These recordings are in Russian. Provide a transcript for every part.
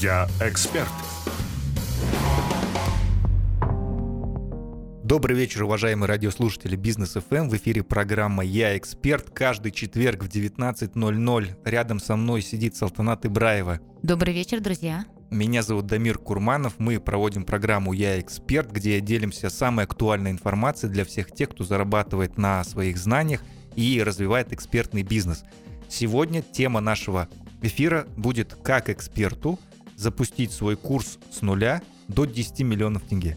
Я эксперт. Добрый вечер, уважаемые радиослушатели Бизнес ФМ. В эфире программа «Я эксперт». Каждый четверг в 19.00 рядом со мной сидит Салтанат Ибраева. Добрый вечер, друзья. Меня зовут Дамир Курманов. Мы проводим программу «Я эксперт», где делимся самой актуальной информацией для всех тех, кто зарабатывает на своих знаниях и развивает экспертный бизнес. Сегодня тема нашего эфира будет «Как эксперту запустить свой курс с нуля до 10 миллионов тенге».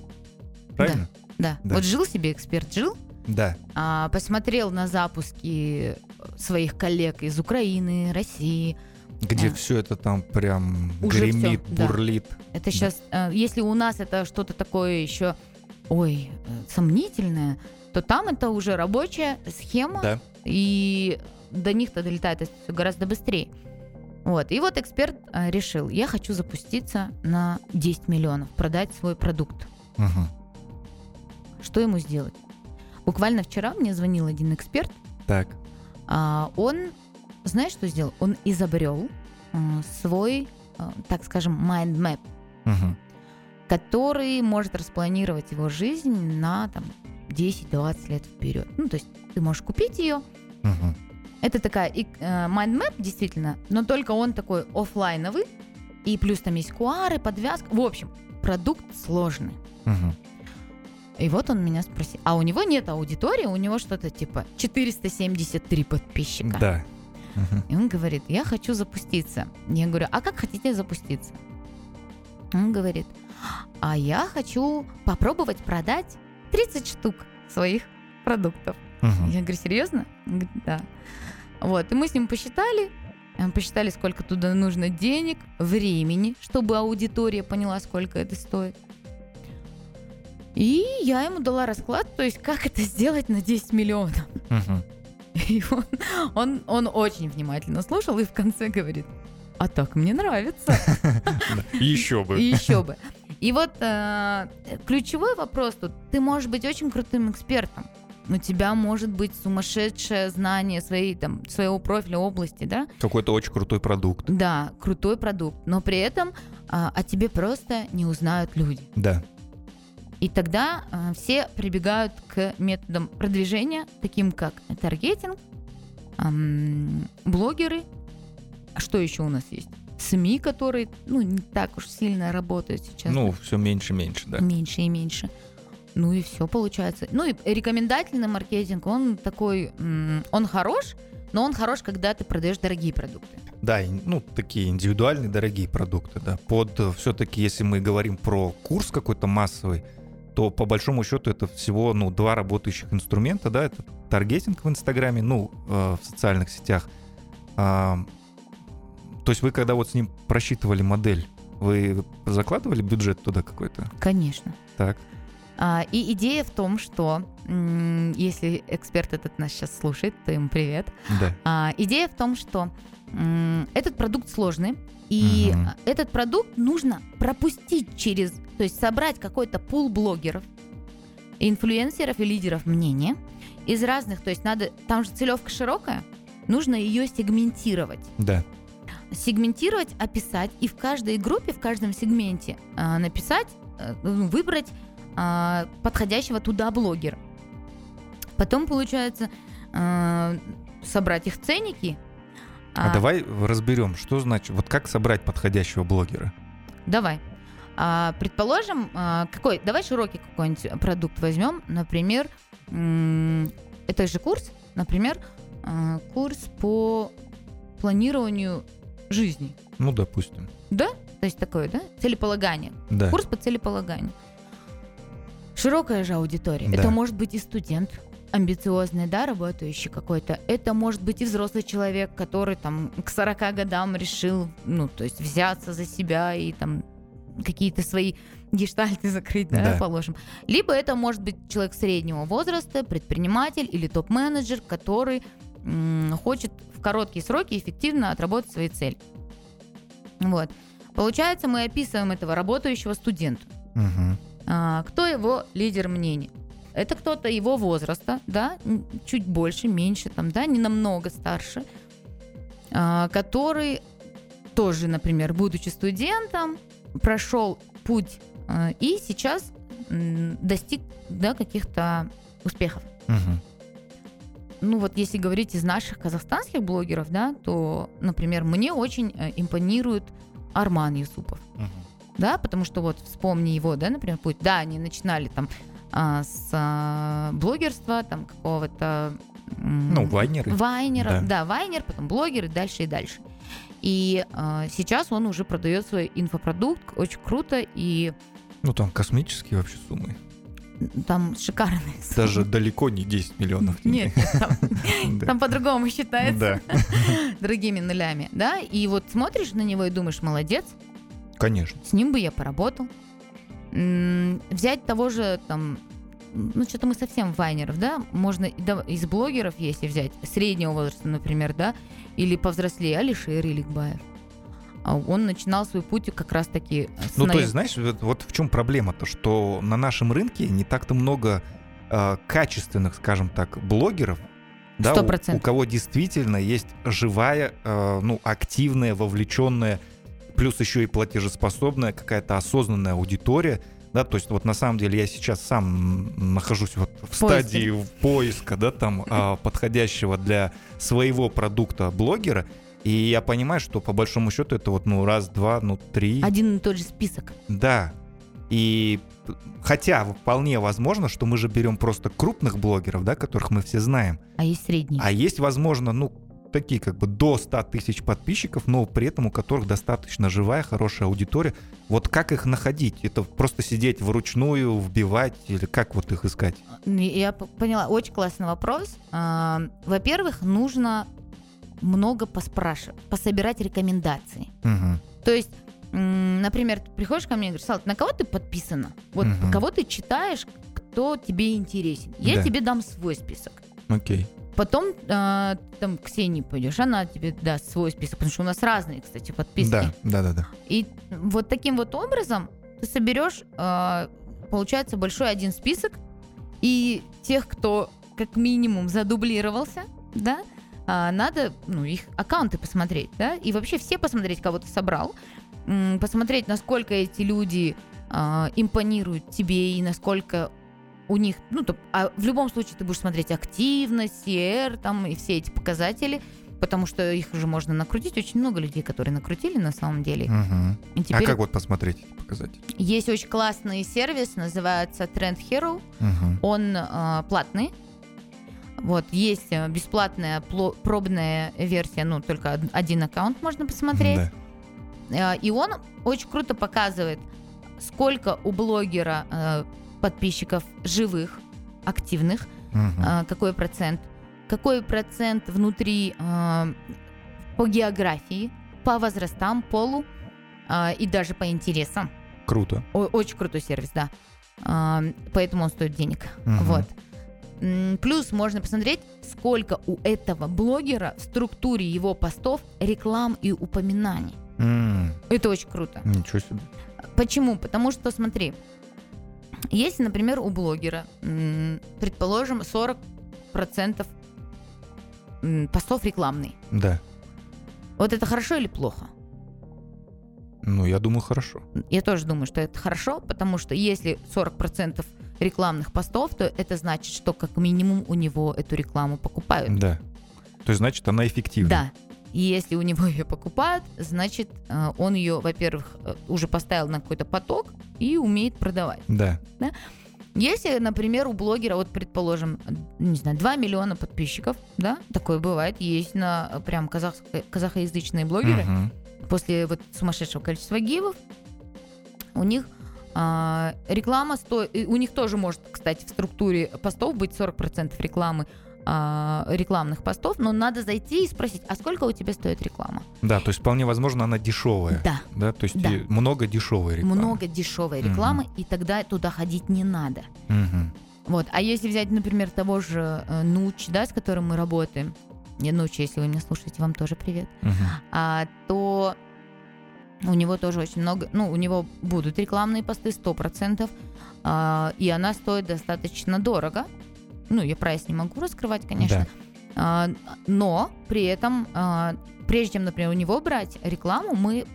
Правильно? Да. Да. Вот жил себе эксперт, жил, Да. а, посмотрел на запуски своих коллег из Украины, России. Где Да. все это там прям Уже гремит, всё, да. бурлит. Это сейчас, если у нас это что-то такое еще, ой, э, сомнительное, то там это уже рабочая схема, Да. и до них-то долетает это все гораздо быстрее. Вот. И вот эксперт э, решил, я хочу запуститься на 10 миллионов, продать свой продукт. Мгм. Что ему сделать? Буквально вчера мне звонил один эксперт, Так. А, он, знаешь, что сделал? Он изобрел э, свой, э, так скажем, mind map, Мгм. который может распланировать его жизнь на там, 10-20 лет вперед. Ну, то есть ты можешь купить ее. Мгм. Это такая map, действительно, но только он такой оффлайновый. И плюс там есть куары, подвязка. В общем, продукт сложный. Мгм. И вот он меня спросил. А у него нет аудитории, у него что-то типа 473 подписчика. Да. Мгм. И он говорит, я хочу запуститься. Я говорю, а как хотите запуститься? Он говорит, а я хочу попробовать продать 30 штук своих продуктов. Я говорю, серьезно? Он говорит, да. Вот, и мы с ним посчитали, э, посчитали, сколько туда нужно денег, времени, чтобы аудитория поняла, сколько это стоит. И я ему дала расклад, то есть как это сделать на 10 миллионов. И он, он, он очень внимательно слушал и в конце говорит, а так мне нравится. Еще бы. Еще бы. И вот э, ключевой вопрос тут. Ты можешь быть очень крутым экспертом. У тебя может быть сумасшедшее знание своей, там, своего профиля области, да? Какой-то очень крутой продукт. Да, крутой продукт. Но при этом а, о тебе просто не узнают люди. Да. И тогда а, все прибегают к методам продвижения, таким как таргетинг, ам, блогеры. А что еще у нас есть? СМИ, которые ну, не так уж сильно работают сейчас. Ну, все меньше и меньше, да. Меньше и меньше. Ну и все получается. Ну и рекомендательный маркетинг, он такой, он хорош, но он хорош, когда ты продаешь дорогие продукты. Да, ну, такие индивидуальные дорогие продукты, да. Под все-таки, если мы говорим про курс какой-то массовый, то по большому счету это всего, ну, два работающих инструмента, да, это таргетинг в Инстаграме, ну, э, в социальных сетях. А, то есть вы когда вот с ним просчитывали модель, вы закладывали бюджет туда какой-то? Конечно. Так. А, и идея в том, что если эксперт этот нас сейчас слушает, то ему привет. Да. А, идея в том, что этот продукт сложный, и а, этот продукт нужно пропустить через, то есть собрать какой-то пул блогеров, инфлюенсеров и лидеров мнения из разных, то есть надо, там же целевка широкая, нужно ее сегментировать. Да. Сегментировать, описать и в каждой группе, в каждом сегменте а, написать, э, ну, выбрать а, подходящего туда блогера. Потом получается а, собрать их ценники. А, давай разберем, что значит, вот как собрать подходящего блогера. Давай. А, предположим, а, какой, давай широкий какой-нибудь продукт возьмем, например, это же курс, например, а, курс по планированию жизни, Ну, допустим. да? То есть такое, да? Целеполагание. Да. Курс по целеполаганию. Широкая же аудитория. Да. Это может быть и студент амбициозный, да, работающий какой-то. Это может быть и взрослый человек, который там к 40 годам решил, ну, то есть взяться за себя и там какие-то свои гештальты закрыть, да, Да. положим. Либо это может быть человек среднего возраста, предприниматель или топ-менеджер, который м, хочет в короткие сроки эффективно отработать свои цели. Вот. Получается, мы описываем этого работающего студента. Мгм. А, кто его лидер мнений? Это кто-то его возраста, да, чуть больше, меньше, там, да, не намного старше, а, который тоже, например, будучи студентом, прошел путь э, и сейчас достиг да, каких-то успехов. Мгм. Ну вот если говорить из наших казахстанских блогеров, да, то, например, мне очень э, импонирует Арман Юсупов. Мгм. Да, потому что вот вспомни его, да, например, путь, да, они начинали там а, с а, блогерства, там какого-то... Ну, вайнеры. Вайнера, Да. да. вайнер, потом блогер и дальше и дальше. И а, сейчас он уже продает свой инфопродукт, очень круто, и Ну, там космические вообще суммы. там шикарные. суммы. Даже далеко не 10 миллионов. Нет, нет, там, Да. там по-другому считается, Да, другими нулями, да, и вот смотришь на него и думаешь, молодец, конечно. с ним бы я поработал. М, Взять того же там, ну что-то мы совсем вайнеров, да, можно да- из блогеров, если взять среднего возраста, например, да, или повзрослее, Алишер Иликбаев. А Он начинал свой путь как раз-таки с Ну, то наив- есть, знаешь, вот, вот в чем проблема-то, что на нашем рынке не так-то много э, качественных, скажем так, блогеров, да, Сто у, процентов. у кого действительно есть живая, э, ну, активная, вовлеченная, плюс еще и платежеспособная какая-то осознанная аудитория, да, то есть вот на самом деле я сейчас сам нахожусь вот в поиске. стадии поиска, да, там а, подходящего для своего продукта блогера, и я понимаю, что по большому счету это вот, ну, раз, два, ну, три. один и тот же список. Да. И хотя вполне возможно, что мы же берем просто крупных блогеров, да, которых мы все знаем. А есть средний. А есть, возможно, ну, такие как бы до 100 тысяч подписчиков, но при этом у которых достаточно живая, хорошая аудитория. Вот как их находить? Это просто сидеть вручную, вбивать или как вот их искать? Я поняла, очень классный вопрос. А, Во-первых, нужно много поспрашивать, пособирать рекомендации. Мгм. То есть, например, ты приходишь ко мне и говоришь, Салат, на кого ты подписана? Вот Мгм. кого ты читаешь, кто тебе интересен? Я Да. тебе дам свой список. Окей. Потом ты там к Ксении пойдешь, она тебе даст свой список, потому что у нас разные, кстати, подписки. Да, да, да, да. И вот таким вот образом ты соберешь, а, получается, большой один список, и тех, кто как минимум задублировался, да, а, надо, ну, их аккаунты посмотреть, да, и вообще все посмотреть, кого ты собрал, посмотреть, насколько эти люди а, импонируют тебе и насколько у них, ну, то, а в любом случае ты будешь смотреть активность, CR, там, и все эти показатели, потому что их уже можно накрутить. Очень много людей, которые накрутили на самом деле. Мгм. И А теперь как вот посмотреть эти показатели? есть очень классный сервис, называется Trend Hero. Мгм. Он э, платный. Вот, есть э, бесплатная пробная версия, ну, только од- один аккаунт можно посмотреть. Да. Э, И он очень круто показывает, сколько у блогера э, подписчиков живых, активных, э, какой процент, какой процент внутри э, по географии, по возрастам, полу э, и даже по интересам. Круто. О- очень крутой сервис, да. А, поэтому он стоит денег. Мгм. Вот. Плюс можно посмотреть, сколько у этого блогера в структуре его постов реклам и упоминаний. М, Это очень круто. Ничего себе. Почему? Потому что, смотри, если, например, у блогера, предположим, 40% м, постов рекламный, Да. вот это хорошо или плохо? Ну, я думаю, хорошо. Я тоже думаю, что это хорошо, потому что если 40% рекламных постов, то это значит, что как минимум у него эту рекламу покупают. Да. То есть, значит, она эффективна. Да. И если у него ее покупают, значит, э, он ее, во-первых, э, уже поставил на какой-то поток и умеет продавать. Да. Если, например, у блогера, вот предположим, не знаю, 2 миллиона подписчиков, да, такое бывает, есть на э, прям казахско- казахоязычные блогеры, Мгм. после вот сумасшедшего количества гивов, у них а, реклама стоит, у них тоже может, кстати, в структуре постов быть 40% рекламы, а, рекламных постов, но надо зайти и спросить, а сколько у тебя стоит реклама? Да, то есть вполне возможно, она дешевая. Да, Да, то есть Да. много дешевой рекламы. много дешевой рекламы, и тогда туда ходить не надо. Мгм. Вот. А если взять, например, того же э, Нуч, да, с которым мы работаем, не Нуч, если вы меня слушаете, вам тоже привет, Мгм. а, то у него тоже очень много, ну, у него будут рекламные посты 100%, а, и она стоит достаточно дорого. Ну, я прайс не могу раскрывать, конечно. Да. А, но при этом а, прежде чем, например, у него брать рекламу, мы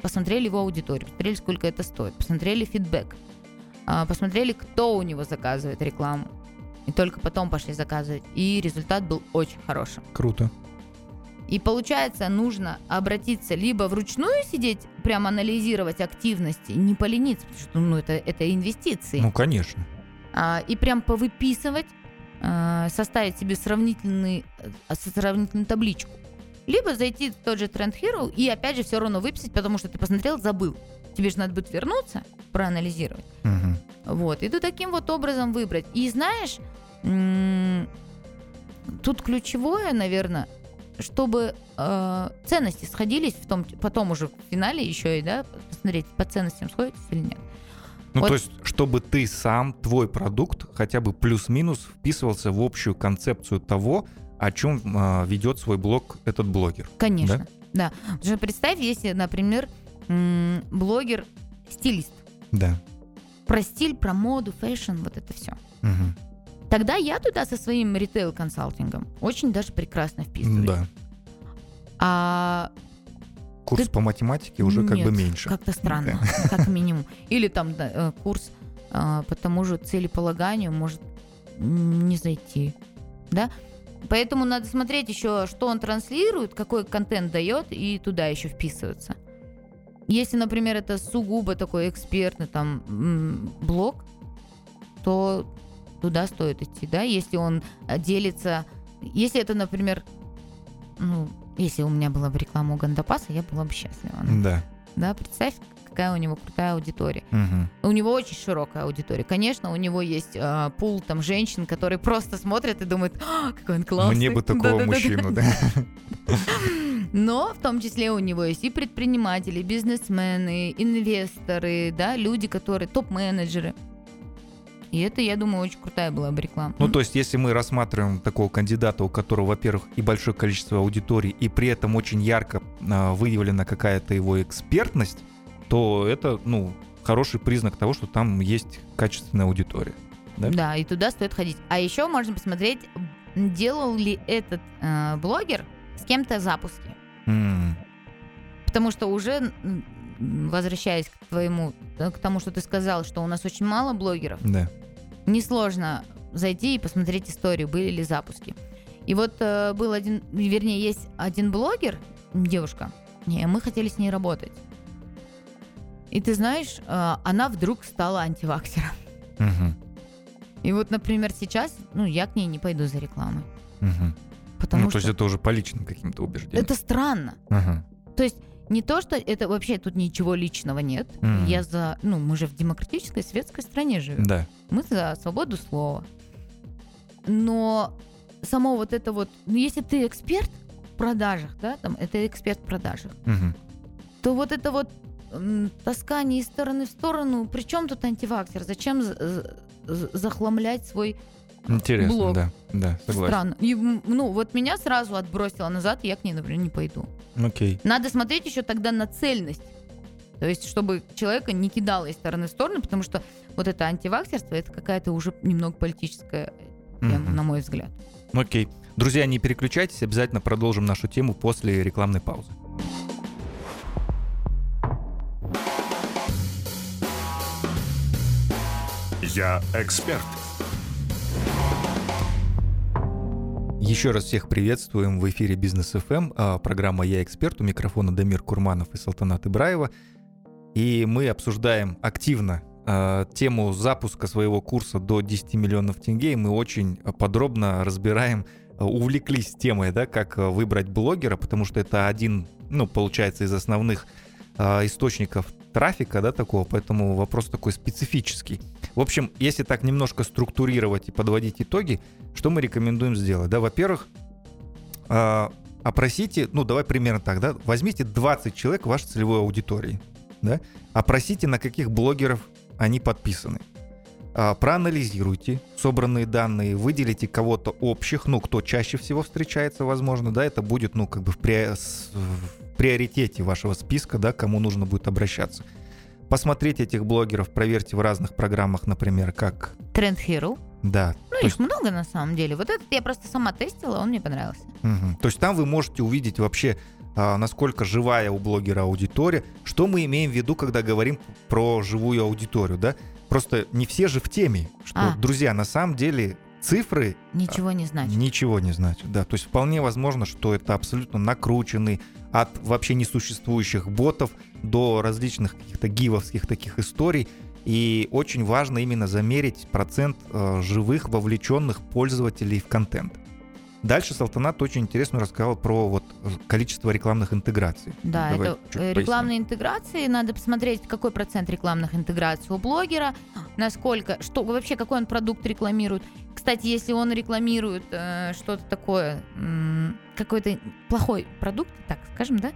посмотрели его аудиторию, посмотрели, сколько это стоит, посмотрели фидбэк, а, посмотрели, кто у него заказывает рекламу. И только потом пошли заказывать. И результат был очень хорошим. Круто. И получается, нужно обратиться либо вручную сидеть, прям анализировать активности, не полениться, потому что ну, это, это инвестиции. Ну, конечно. А, и прям повыписывать, а, составить себе сравнительный, э, сравнительную табличку. Либо зайти в тот же Trend Hero и опять же все равно выписать, потому что ты посмотрел, забыл. Тебе же надо будет вернуться, проанализировать. Мгм. Вот. И ты таким вот образом выбрать. И знаешь, тут ключевое, наверное, чтобы э, ценности сходились в том, потом уже в финале еще и, да, посмотреть, по ценностям сходитесь или нет. Ну, Вот. то есть, чтобы ты сам, твой продукт, хотя бы плюс-минус вписывался в общую концепцию того, о чем а, ведет свой блог этот блогер. Конечно. Да. Потому что представь, если, например, блогер стилист. Да. Про стиль, про моду, fashion, вот это все. Мгм. Тогда я туда со своим ритейл-консалтингом очень даже прекрасно вписываюсь. Да. А Курс Ты- по математике уже как бы Нет, меньше. Как-то странно, как минимум. Или там да, э, курс а, по тому же целеполаганию может не зайти. Да? Поэтому надо смотреть еще, что он транслирует, какой контент дает, и туда еще вписываться. Если, например, это сугубо такой экспертный там блог, то туда стоит идти, да, если он э, делится, если это, например, ну, если у меня была бы реклама у Гандапаса, я была бы счастлива. Да. Да, представь, какая у него крутая аудитория. Мгм. У него очень широкая аудитория. Конечно, у него есть а, пул там женщин, которые просто смотрят и думают, «А, какой он классный. Мне бы такого Да-да-да-да. мужчину, да. Но в том числе у него есть и предприниматели, бизнесмены, инвесторы, да, люди, которые топ-менеджеры. И это, я думаю, очень крутая была бы реклама. Ну, то есть, если мы рассматриваем такого кандидата, у которого, во-первых, и большое количество аудитории, и при этом очень ярко а, выявлена какая-то его экспертность, то это, ну, хороший признак того, что там есть качественная аудитория. да? Да, и туда стоит ходить. А еще можно посмотреть, делал ли этот э, блогер с кем-то запуски. М, Потому что уже, возвращаясь к твоему, э, к тому, что ты сказал, что у нас очень мало блогеров, Да. Несложно зайти и посмотреть историю, были ли запуски. И вот э, был один, вернее, есть один блогер, девушка, не, мы хотели с ней работать. И ты знаешь, э, она вдруг стала антиваксером. Мгм. И вот, например, сейчас, ну, я к ней не пойду за рекламой. Мгм. Потому Ну, то что есть это уже по личным каким-то убеждениям. это странно. Ага. То есть не то, что это вообще тут ничего личного нет. Мгм. Я за, ну, мы же в демократической светской стране живем. Да. Мы за свободу слова. Но само вот это вот, ну, если ты эксперт в продажах, да, там, это эксперт в продажах, Мгм. то вот это вот таскание из стороны в сторону, при чем тут антиваксер? Зачем за- за- захламлять свой Интересно, Блог. да. Да, согласен. странно? И, ну, вот меня сразу отбросило назад, и я к ней, например, не пойду. Окей. Надо смотреть еще тогда на цельность. То есть, чтобы человека не кидало из стороны в сторону, потому что вот это антиваксерство, это какая-то уже немного политическая тема, Мгм. на мой взгляд. Окей. Друзья, не переключайтесь, обязательно продолжим нашу тему после рекламной паузы. Я эксперт. Еще раз всех приветствуем в эфире Бизнес ФМ, а, программа «Я эксперт», у микрофона Дамир Курманов и Салтанат Ибраева. И мы обсуждаем активно а, тему запуска своего курса до 10 миллионов тенге. И мы очень подробно разбираем, а, увлеклись темой, да, как выбрать блогера, потому что это один, ну, получается, из основных источников трафика, да, такого, поэтому вопрос такой специфический. В общем, если так немножко структурировать и подводить итоги, что мы рекомендуем сделать? Да, во-первых, а, опросите, ну давай примерно так, да, возьмите 20 человек вашей целевой аудитории, да, опросите, на каких блогеров они подписаны. А, проанализируйте собранные данные, выделите кого-то общих, ну, кто чаще всего встречается, возможно, да, это будет, ну, как бы в, при- приоритете вашего списка, да, кому нужно будет обращаться. Посмотрите этих блогеров, проверьте в разных программах, например, как, Тренд Hero. да, Ну, их много на самом деле. Вот этот я просто сама тестила, он мне понравился. Мгм. То есть там вы можете увидеть вообще а, насколько живая у блогера аудитория. Что мы имеем в виду, когда говорим про живую аудиторию, да? Просто не все же в теме, что, А. друзья, на самом деле цифры Ничего не значит. Ничего не значит, да. То есть вполне возможно, что это абсолютно накрученный от вообще несуществующих ботов до различных каких-то гивовских таких историй. И очень важно именно замерить процент э, живых вовлеченных пользователей в контент. Дальше Салтанат очень интересно рассказал про вот э, количество рекламных интеграций. Да, Давай это э, поясним. рекламные интеграции. Надо посмотреть, какой процент рекламных интеграций у блогера, насколько, что вообще, какой он продукт рекламирует. Кстати, если он рекламирует э, что-то такое, м, какой-то плохой продукт, так скажем, да,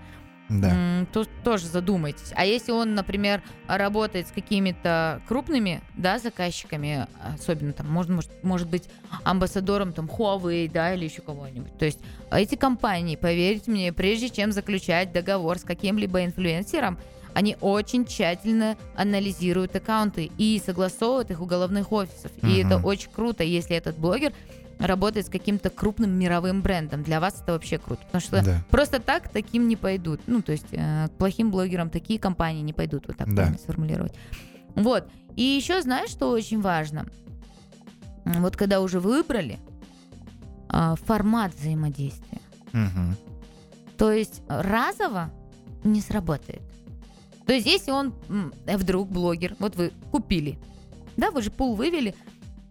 Да. то тоже задумайтесь. А если он, например, работает с какими-то крупными, да, заказчиками, особенно там, может, может, может быть, амбассадором там Huawei, да, или еще кого-нибудь. То есть эти компании, поверьте мне, прежде чем заключать договор с каким-либо инфлюенсером, они очень тщательно анализируют аккаунты и согласовывают их у головных офисов. И Мгм. это очень круто, если этот блогер работает с каким-то крупным мировым брендом. Для вас это вообще круто. Потому что Да. Просто так таким не пойдут. Ну, то есть э, к плохим блогерам такие компании не пойдут, вот так Да. сформулировать. Вот. И еще знаешь, что очень важно? Вот когда уже выбрали а, формат взаимодействия. Мгм. То есть разово не сработает. То есть если он э, вдруг блогер, вот вы купили, да, вы же пул вывели,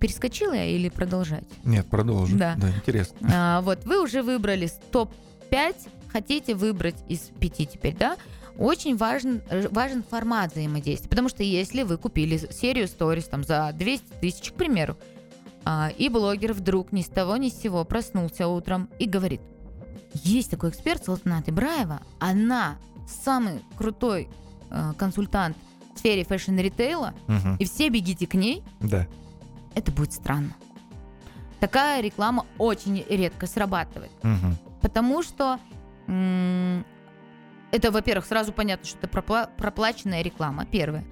перескочила я или продолжать? Нет, продолжим. Да. да интересно. А, вот вы уже выбрали топ-5, хотите выбрать из пяти теперь, да? Очень важен, важен формат взаимодействия, потому что если вы купили серию сторис там за 200 тысяч, к примеру, а, и блогер вдруг ни с того ни с сего проснулся утром и говорит, есть такой эксперт Салтанат Ибраева, она самый крутой э, консультант в сфере fashion-ритейла, Мгм. и все бегите к ней, Да. Это будет странно. Такая реклама очень редко срабатывает. Мгм. Потому что м, это, во-первых, сразу понятно, что это пропла- проплаченная реклама, первое.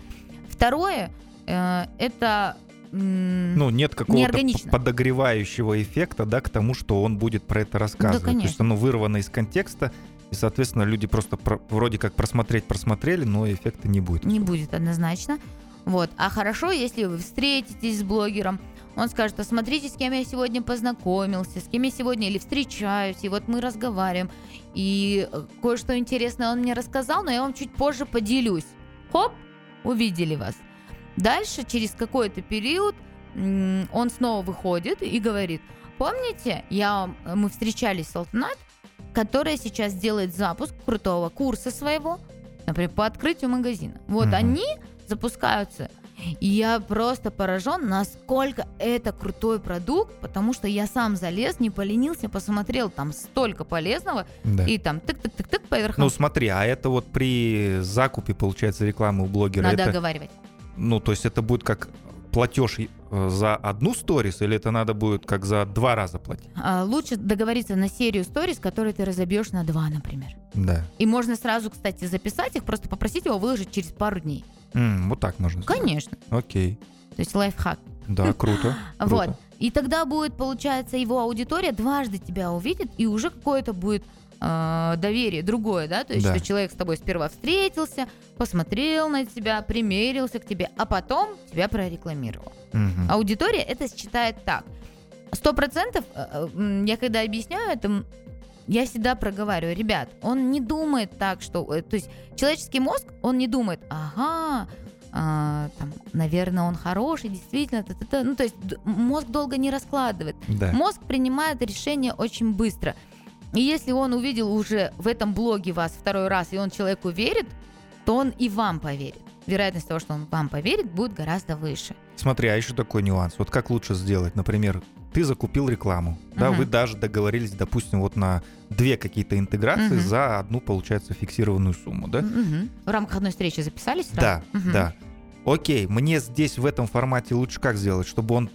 Второе, э, это... Ну, нет какого-то подогревающего эффекта, да, к тому, что он будет про это рассказывать. То есть конечно. оно вырвано из контекста, и, соответственно, люди просто про- вроде как просмотреть просмотрели, но эффекта не будет. не будет однозначно. Вот. А хорошо, если вы встретитесь с блогером, он скажет, а смотрите, с кем я сегодня познакомился, с кем я сегодня или встречаюсь, и вот мы разговариваем, и э, кое-что интересное он мне рассказал, но я вам чуть позже поделюсь. Хоп, увидели вас. Дальше, через какой-то период, он снова выходит и говорит, помните, я, вам- мы встречались с Алтнат, которая сейчас делает запуск крутого курса своего, например, по открытию магазина. Вот Мгм. они запускаются. И я просто поражен, насколько это крутой продукт, потому что я сам залез, не поленился, посмотрел, там столько полезного, Да. и там тык-тык-тык-тык по верхам. Ну, смотри, а это вот при закупе, получается, рекламы у блогера, Надо это, оговаривать. ну, то есть это будет как платеж э, за одну сторис, или это надо будет как за два раза платить? А, лучше договориться на серию сторис, которые ты разобьешь на два, например. Да. И можно сразу, кстати, записать их, просто попросить его выложить через пару дней. М, вот так можно сделать. Конечно. Окей. То есть лайфхак. Да, круто. круто. Вот. И тогда будет, получается, его аудитория дважды тебя увидит, и уже какое-то будет э, доверие другое, да? То есть, Да. что человек с тобой сперва встретился, посмотрел на тебя, примерился к тебе, а потом тебя прорекламировал. Мгм. Аудитория это считает так. Сто процентов, э, э, я когда объясняю это, я всегда проговариваю, ребят, он не думает так, что... э, То есть человеческий мозг, он не думает, ага, а, там, наверное, он хороший, действительно, та-та-та». ну, то есть мозг долго не раскладывает. Да. Мозг принимает решение очень быстро. И если он увидел уже в этом блоге вас второй раз, и он человеку верит, то он и вам поверит. Вероятность того, что он вам поверит, будет гораздо выше. Смотри, а еще такой нюанс. Вот как лучше сделать? Например, ты закупил рекламу, да, Мгм. вы даже договорились, допустим, вот на две какие-то интеграции Мгм. за одну, получается, фиксированную сумму, да? Мгм. В рамках одной встречи записались? Да, да. Окей, мне здесь в этом формате лучше как сделать, чтобы он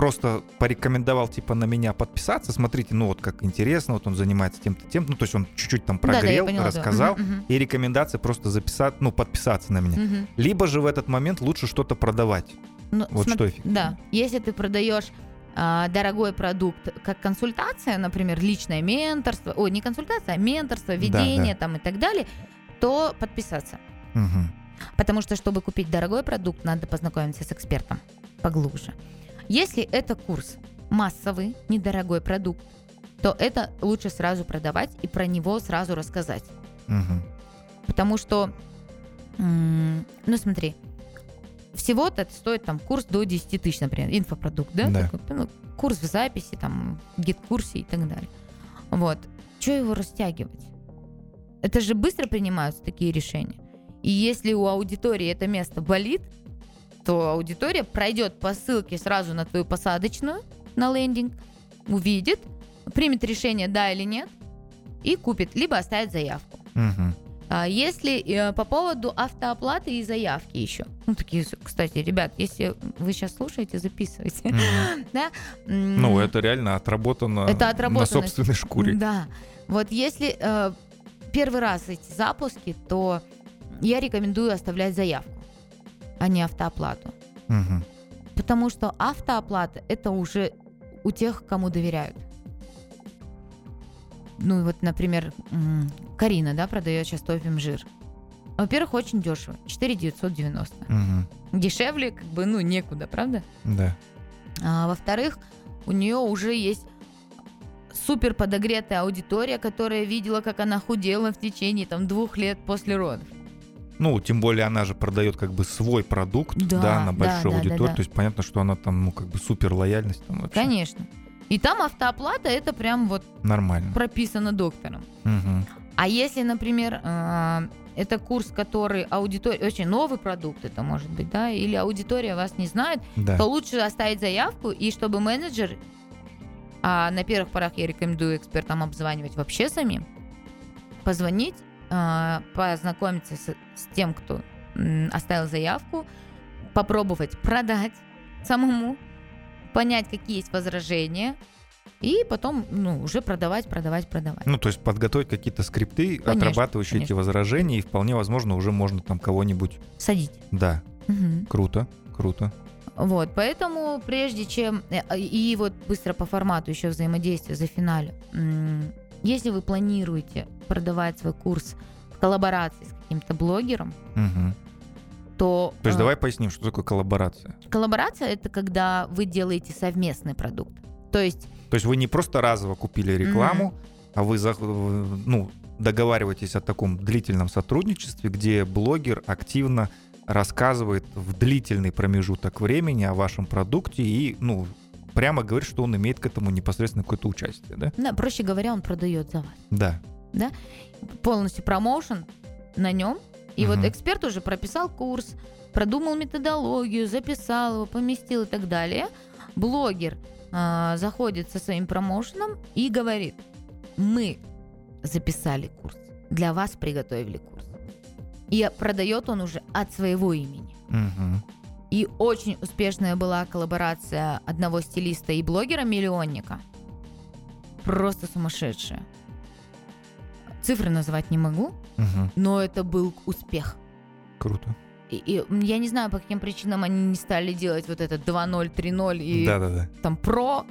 просто порекомендовал типа на меня подписаться. Смотрите, ну вот как интересно, вот он занимается тем-то тем, ну то есть он чуть-чуть там прогрел, поняла, да. рассказал, Мгм, мгм. и рекомендация просто записать, ну подписаться на меня. Мгм. Либо же в этот момент лучше что-то продавать. Ну, Вот смо- что эффективнее. Да, если ты продаешь а, дорогой продукт как консультация, например, личное менторство, ой, не консультация, а менторство, ведение там и так далее, то подписаться. Мгм. Потому что, чтобы купить дорогой продукт, надо познакомиться с экспертом поглубже. Если это курс массовый, недорогой продукт, то это лучше сразу продавать и про него сразу рассказать. Мгм. Потому что, ну смотри, всего-то стоит там курс до 10 тысяч, например, инфопродукт, да? Да. Такой, ну, курс в записи, там, гид-курсе и так далее. Вот. Что его растягивать? Это же быстро принимаются такие решения. И если у аудитории это место болит, то аудитория пройдет по ссылке сразу на твою посадочную, на лендинг, увидит, примет решение да или нет и купит, либо оставит заявку. А если э, по поводу автооплаты и заявки еще. Ну, такие, кстати, ребят, если вы сейчас слушаете, записывайте. Мгм. Да? Ну, это реально отработано Это на собственной шкуре. Да. Вот если э, первый раз эти запуски, то я рекомендую оставлять заявку, а не автооплату. Мгм. Потому что автооплата это уже у тех, кому доверяют. Ну, вот, например, Карина, да, продает сейчас топим жир. Во-первых, очень дешево. 4 990. Мгм. Дешевле, как бы, ну, некуда, правда? Да. А, во-вторых, у нее уже есть супер подогретая аудитория, которая видела, как она худела в течение там двух лет после родов. Ну, тем более она же продает как бы свой продукт, Да, да, на большую да, аудиторию. да, да. То есть понятно, что она там, ну, как бы супер лояльность там вообще. Конечно. И там автооплата это прям вот Нормально. прописано доктором. Мгм. А если, например, э, это курс, который аудитория, очень новый продукт это может быть, да, или аудитория вас не знает, Да. то лучше оставить заявку, и чтобы менеджер, а на первых порах я рекомендую экспертам обзванивать вообще самим, позвонить, познакомиться с, с тем, кто оставил заявку, попробовать продать самому, понять, какие есть возражения, и потом ну, уже продавать, продавать, продавать. Ну, то есть подготовить какие-то скрипты, Конечно, отрабатывающие эти конечно. возражения, и вполне возможно уже можно там кого-нибудь... Садить. Да, Мгм. круто, круто. Вот, поэтому прежде чем... э, И вот быстро по формату еще взаимодействия за финале. Если вы планируете продавать свой курс в коллаборации с каким-то блогером, Мгм. то... То есть э, давай поясним, что такое коллаборация. Коллаборация — это когда вы делаете совместный продукт. То есть То есть вы не просто разово купили рекламу, а вы за- ну, договариваетесь о таком длительном сотрудничестве, где блогер активно рассказывает в длительный промежуток времени о вашем продукте и, ну, прямо говорит, что он имеет к этому непосредственно какое-то участие, да? да, проще говоря, он продает за вас. Да. Полностью промоушен на нем. И вот Мгм. эксперт уже прописал курс, продумал методологию, записал его, поместил и так далее. Блогер а, заходит со своим промоушеном и говорит, мы записали курс, для вас приготовили курс. И продает он уже от своего имени. Мгм. И очень успешная была коллаборация одного стилиста и блогера-миллионника. Просто сумасшедшая. Цифры называть не могу, Мгм. но это был успех. Круто. И, и я не знаю, по каким причинам они не стали делать вот этот 2.0, 3.0 и Да-да-да. там про.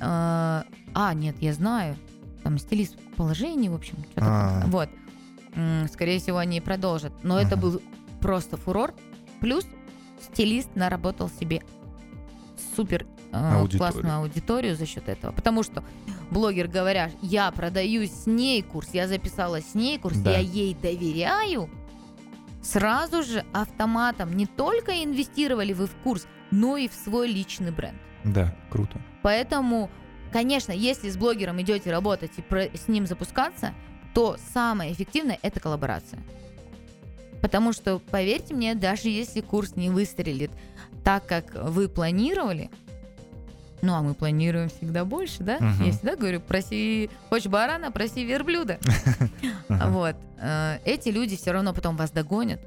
А, А, нет, я знаю. Там стилист положений, в общем. что-то А. Вот. Скорее всего, они продолжат. Но это был просто фурор. Плюс стилист наработал себе супер э, Аудиторию. классную аудиторию за счет этого. Потому что блогер, говоря, я продаю с ней курс, я записала с ней курс, Да. я ей доверяю, сразу же автоматом не только инвестировали вы в курс, но и в свой личный бренд. Да, круто. Поэтому, конечно, если с блогером идете работать и про- с ним запускаться, то самое эффективное это коллаборация. Потому что, поверьте мне, даже если курс не выстрелит так, как вы планировали, ну а мы планируем всегда больше, да? Мгм. Я всегда говорю, проси, хочешь барана, проси верблюда. Вот. Э, Эти люди все равно потом вас догонят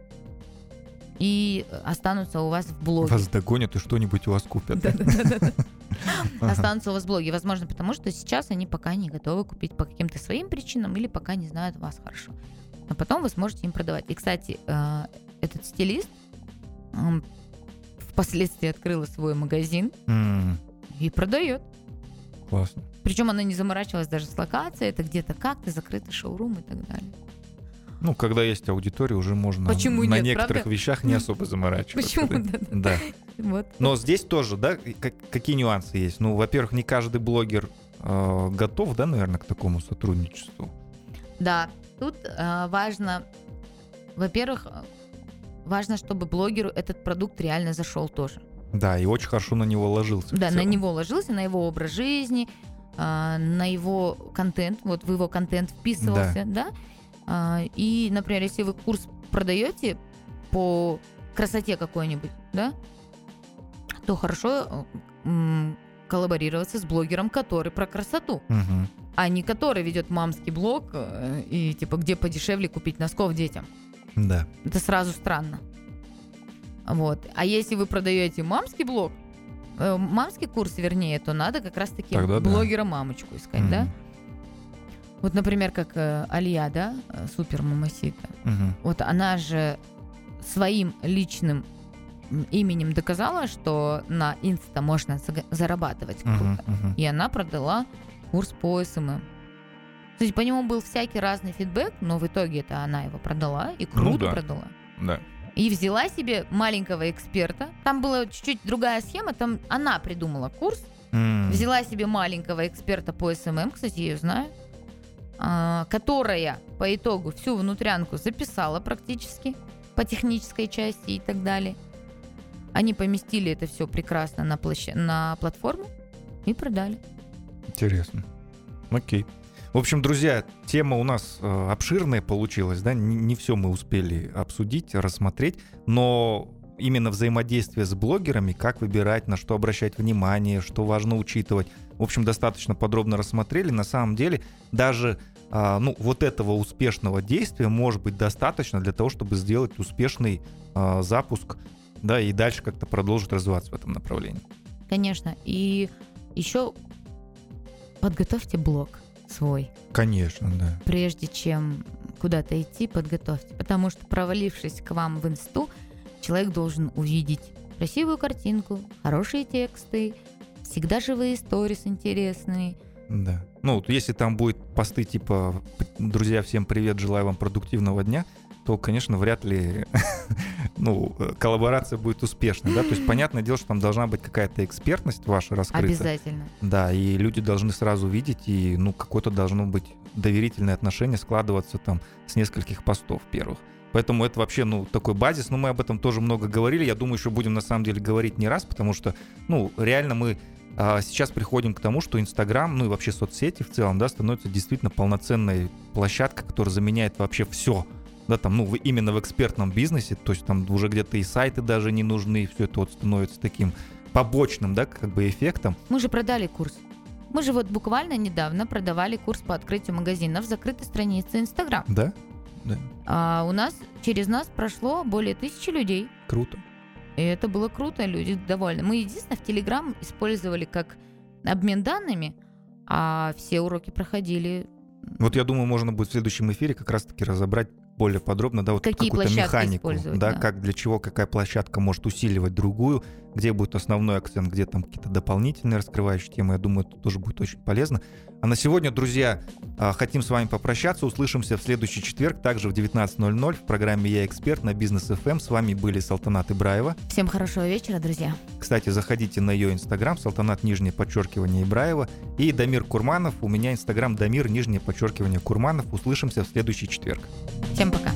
и останутся у вас в блоге. Вас догонят и что-нибудь у вас купят. Останутся у вас в блоге. Возможно, потому что сейчас они пока не готовы купить по каким-то своим причинам или пока не знают вас хорошо. Но потом вы сможете им продавать. И, кстати, э, этот стилист впоследствии открыла свой магазин М, и продает. Классно. Причем она не заморачивалась даже с локацией, это где-то как-то закрытый шоурум и так далее. Ну, когда есть аудитория, уже можно Почему на нет, некоторых правда? вещах не особо заморачиваться. Почему? да. Да. Вот. Но здесь тоже, да, как- какие нюансы есть? Ну, во-первых, не каждый блогер э, готов, да, наверное, к такому сотрудничеству. Да, тут э, важно, во-первых, э, важно, чтобы блогеру этот продукт реально зашел тоже. Да, и очень хорошо на него ложился. Да, на него ложился, на его образ жизни, а, на его контент, вот в его контент вписывался, да. А, И, например, если вы курс продаете по красоте какой-нибудь, да, то хорошо э, коллаборироваться с блогером, который про красоту, Мгм. А не который ведет мамский блог э, и типа где подешевле купить носков детям. Да. Это сразу странно. Вот. А если вы продаете мамский блог, э, мамский курс, вернее, то надо как раз-таки Тогда да. блогера-мамочку искать, да? Мгм. Вот, например, как э, Алия, да, э, супер мамасита. Мгм. Вот она же своим личным именем доказала, что на инста можно зарабатывать круто. Мгм. Мгм. И она продала курс по SMM. То есть по нему был всякий разный фидбэк, но в итоге это она его продала и круто Ну да. продала. Да. И взяла себе маленького эксперта. Там была чуть-чуть другая схема. Там она придумала курс. М. Взяла себе маленького эксперта по SMM, кстати, я ее знаю, а, которая по итогу всю внутрянку записала практически по технической части и так далее. Они поместили это все прекрасно на, площа- на платформу и продали. Интересно. Окей. В общем, друзья, тема у нас э, обширная получилась, да, не, не все мы успели обсудить, рассмотреть, но именно взаимодействие с блогерами, как выбирать, на что обращать внимание, что важно учитывать, в общем, достаточно подробно рассмотрели. На самом деле, даже а, ну, вот этого успешного действия может быть достаточно для того, чтобы сделать успешный а, запуск, да, и дальше как-то продолжить развиваться в этом направлении. Конечно. И еще подготовьте блог свой. Конечно, да. прежде чем куда-то идти, подготовьте. Потому что провалившись к вам в инсту, человек должен увидеть красивую картинку, хорошие тексты, всегда живые истории интересные. Да. Ну, вот если там будет посты типа «Друзья, всем привет, желаю вам продуктивного дня», то, конечно, вряд ли ну, э, коллаборация будет успешной, да, то есть понятное дело, что там должна быть какая-то экспертность ваша раскрыта. Обязательно. Да, и люди должны сразу видеть, и, ну, какое-то должно быть доверительное отношение складываться там с нескольких постов первых. Поэтому это вообще, ну, такой базис, но мы об этом тоже много говорили, я думаю, еще будем на самом деле говорить не раз, потому что, ну, реально мы а, сейчас приходим к тому, что Инстаграм, ну и вообще соцсети в целом, да, становятся действительно полноценной площадкой, которая заменяет вообще все. Да, там, ну, именно в экспертном бизнесе, то есть там уже где-то и сайты даже не нужны, все это вот становится таким побочным, да, как бы эффектом. Мы же продали курс. Мы же вот буквально недавно продавали курс по открытию магазинов в закрытой странице Инстаграм. Да? Да. А у нас через нас прошло более тысячи людей. Круто. И это было круто, люди довольны. Мы единственное в Телеграм использовали как обмен данными, а все уроки проходили. Вот я думаю, можно будет в следующем эфире как раз-таки разобрать более подробно, да, вот Какие какую-то механику, да, да. как для чего какая площадка может усиливать другую, где будет основной акцент, где там какие-то дополнительные раскрывающие темы. Я думаю, это тоже будет очень полезно. А на сегодня, друзья, а, хотим с вами попрощаться. Услышимся в следующий четверг, также в 19.00 в программе «Я эксперт» на Бизнес ФМ. С вами были Салтанат Ибраева. Всем хорошего вечера, друзья. Кстати, заходите на ее инстаграм, Салтанат, нижнее подчеркивание Ибраева. И Дамир Курманов. У меня инстаграм Дамир, нижнее подчеркивание Курманов. Услышимся в следующий четверг. Всем пока.